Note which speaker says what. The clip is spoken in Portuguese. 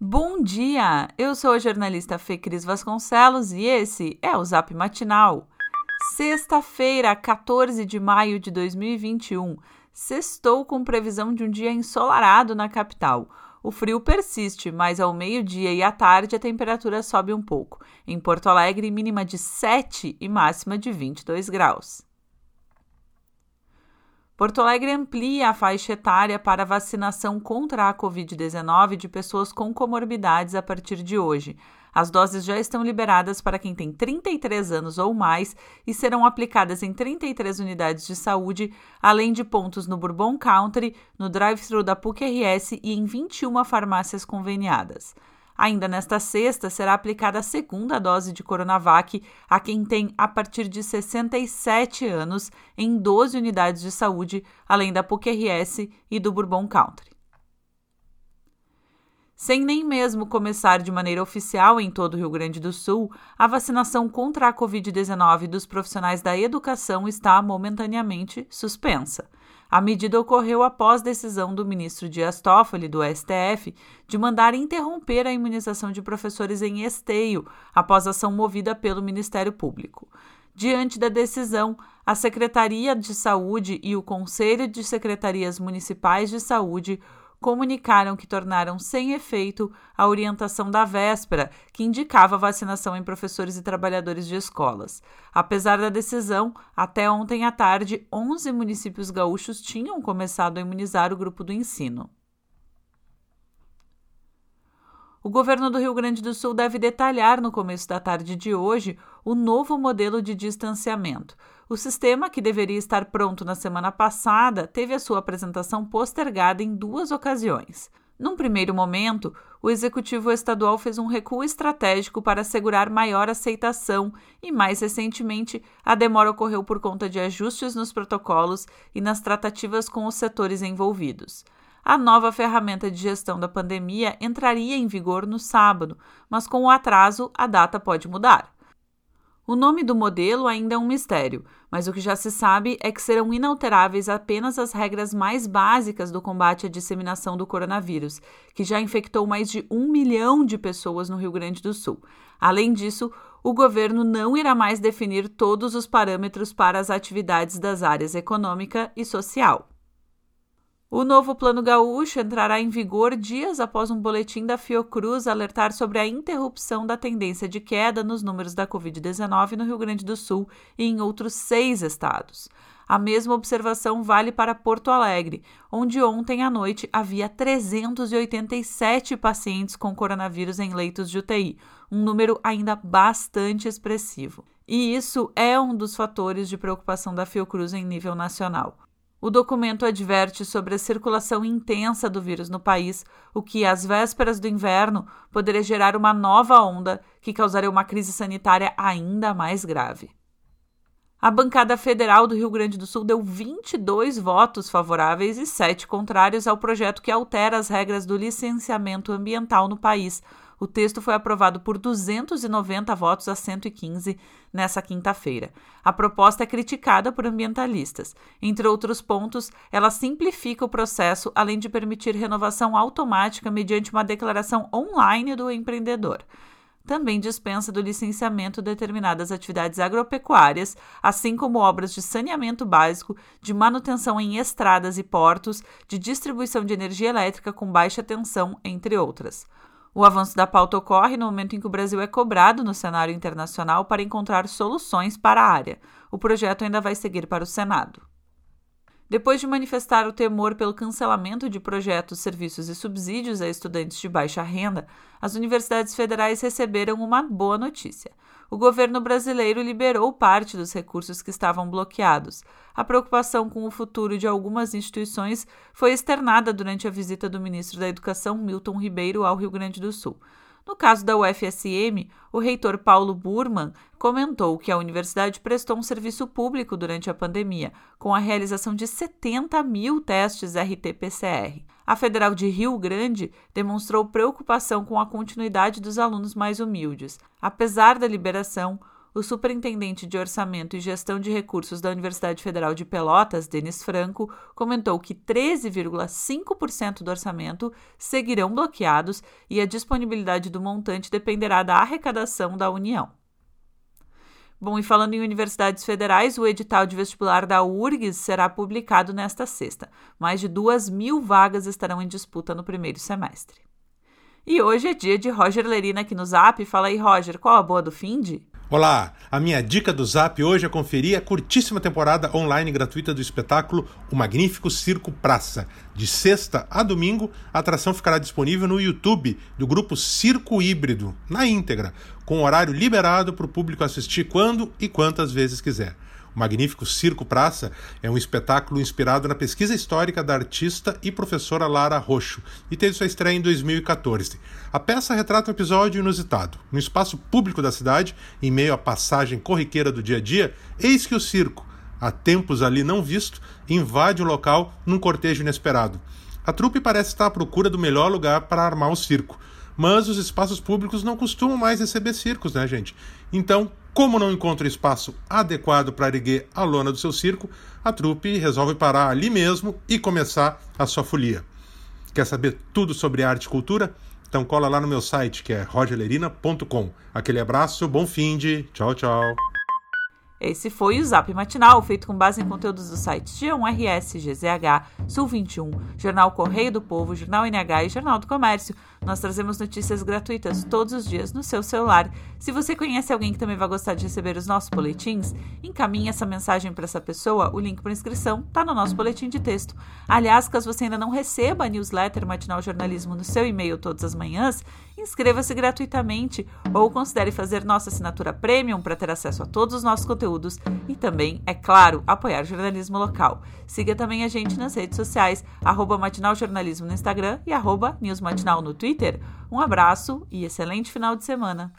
Speaker 1: Bom dia! Eu sou a jornalista Fê Cris Vasconcelos e esse é o Zap Matinal. Sexta-feira, 14 de maio de 2021. Sextou com previsão de um dia ensolarado na capital. O frio persiste, mas ao meio-dia e à tarde a temperatura sobe um pouco. Em Porto Alegre, mínima de 7 e máxima de 22 graus. Porto Alegre amplia a faixa etária para vacinação contra a Covid-19 de pessoas com comorbidades a partir de hoje. As doses já estão liberadas para quem tem 33 anos ou mais e serão aplicadas em 33 unidades de saúde, além de pontos no Bourbon Country, no drive-thru da PUC-RS e em 21 farmácias conveniadas. Ainda nesta sexta, será aplicada a segunda dose de Coronavac a quem tem a partir de 67 anos em 12 unidades de saúde, além da PUC-RS e do Bourbon Country. Sem nem mesmo começar de maneira oficial em todo o Rio Grande do Sul, a vacinação contra a Covid-19 dos profissionais da educação está momentaneamente suspensa. A medida ocorreu após decisão do ministro Dias Toffoli, do STF, de mandar interromper a imunização de professores em esteio, após ação movida pelo Ministério Público. Diante da decisão, a Secretaria de Saúde e o Conselho de Secretarias Municipais de Saúde comunicaram que tornaram sem efeito a orientação da véspera, que indicava vacinação em professores e trabalhadores de escolas. Apesar da decisão, até ontem à tarde, 11 municípios gaúchos tinham começado a imunizar o grupo do ensino. O governo do Rio Grande do Sul deve detalhar no começo da tarde de hoje o novo modelo de distanciamento. O sistema, que deveria estar pronto na semana passada, teve a sua apresentação postergada em duas ocasiões. Num primeiro momento, o executivo estadual fez um recuo estratégico para assegurar maior aceitação e, mais recentemente, a demora ocorreu por conta de ajustes nos protocolos e nas tratativas com os setores envolvidos. A nova ferramenta de gestão da pandemia entraria em vigor no sábado, mas com o atraso a data pode mudar. O nome do modelo ainda é um mistério, mas o que já se sabe é que serão inalteráveis apenas as regras mais básicas do combate à disseminação do coronavírus, que já infectou mais de um milhão de pessoas no Rio Grande do Sul. Além disso, o governo não irá mais definir todos os parâmetros para as atividades das áreas econômica e social. O novo Plano Gaúcho entrará em vigor dias após um boletim da Fiocruz alertar sobre a interrupção da tendência de queda nos números da Covid-19 no Rio Grande do Sul e em outros seis estados. A mesma observação vale para Porto Alegre, onde ontem à noite havia 387 pacientes com coronavírus em leitos de UTI, um número ainda bastante expressivo. E isso é um dos fatores de preocupação da Fiocruz em nível nacional. O documento adverte sobre a circulação intensa do vírus no país, o que, às vésperas do inverno, poderia gerar uma nova onda que causaria uma crise sanitária ainda mais grave. A bancada federal do Rio Grande do Sul deu 22 votos favoráveis e 7 contrários ao projeto que altera as regras do licenciamento ambiental no país, o texto foi aprovado por 290 votos a 115 nessa quinta-feira. A proposta é criticada por ambientalistas. Entre outros pontos, ela simplifica o processo, além de permitir renovação automática mediante uma declaração online do empreendedor também dispensa do licenciamento determinadas atividades agropecuárias, assim como obras de saneamento básico, de manutenção em estradas e portos, de distribuição de energia elétrica com baixa tensão, entre outras. O avanço da pauta ocorre no momento em que o Brasil é cobrado no cenário internacional para encontrar soluções para a área. O projeto ainda vai seguir para o Senado. Depois de manifestar o temor pelo cancelamento de projetos, serviços e subsídios a estudantes de baixa renda, as universidades federais receberam uma boa notícia o governo brasileiro liberou parte dos recursos que estavam bloqueados. A preocupação com o futuro de algumas instituições foi externada durante a visita do ministro da Educação, Milton Ribeiro, ao Rio Grande do Sul. No caso da UFSM, o reitor Paulo Burman comentou que a universidade prestou um serviço público durante a pandemia, com a realização de 70 mil testes RT-PCR. A Federal de Rio Grande demonstrou preocupação com a continuidade dos alunos mais humildes. Apesar da liberação, O superintendente de Orçamento e Gestão de Recursos da Universidade Federal de Pelotas, Denis Franco, comentou que 13,5% do orçamento seguirão bloqueados e a disponibilidade do montante dependerá da arrecadação da União. Bom, e falando em universidades federais, o edital de vestibular da URGS será publicado nesta sexta. Mais de duas mil vagas estarão em disputa no primeiro semestre. E hoje é dia de Roger Lerina aqui no Zap. Fala aí, Roger, qual a boa do finde?
Speaker 2: Olá, a minha dica do Zap hoje é conferir a curtíssima temporada online gratuita do espetáculo O Magnífico Circo Praça. De sexta a domingo, a atração ficará disponível no YouTube do grupo Circo Híbrido, na íntegra, com horário liberado para o público assistir quando e quantas vezes quiser. O magnífico Circo Praça é um espetáculo inspirado na pesquisa histórica da artista e professora Lara Rocho e teve sua estreia em 2014. A peça retrata um episódio inusitado. No espaço público da cidade, em meio à passagem corriqueira do dia a dia, eis que o circo, há tempos ali não visto, invade o local num cortejo inesperado. A trupe parece estar à procura do melhor lugar para armar um circo mas os espaços públicos não costumam mais receber circos, né, gente? Então, como não encontra espaço adequado para erguer a lona do seu circo, a trupe resolve parar ali mesmo e começar a sua folia. Quer saber tudo sobre arte e cultura? Então cola lá no meu site que é rogerlerina.com. Aquele abraço, bom fim de, tchau, tchau.
Speaker 1: Esse foi o Zap Matinal, feito com base em conteúdos dos sites G1RS, GZH, Sul 21, Jornal Correio do Povo, Jornal NH e Jornal do Comércio. Nós trazemos notícias gratuitas todos os dias no seu celular. Se você conhece alguém que também vai gostar de receber os nossos boletins, encaminhe essa mensagem para essa pessoa. O link para inscrição está no nosso boletim de texto. Aliás, caso você ainda não receba a newsletter Matinal Jornalismo no seu e-mail todas as manhãs, inscreva-se gratuitamente ou considere fazer nossa assinatura premium para ter acesso a todos os nossos conteúdos e também, é claro, apoiar o jornalismo local. Siga também a gente nas redes sociais, arroba Matinal Jornalismo no Instagram e arroba News Matinal no Twitter. Um abraço e excelente final de semana.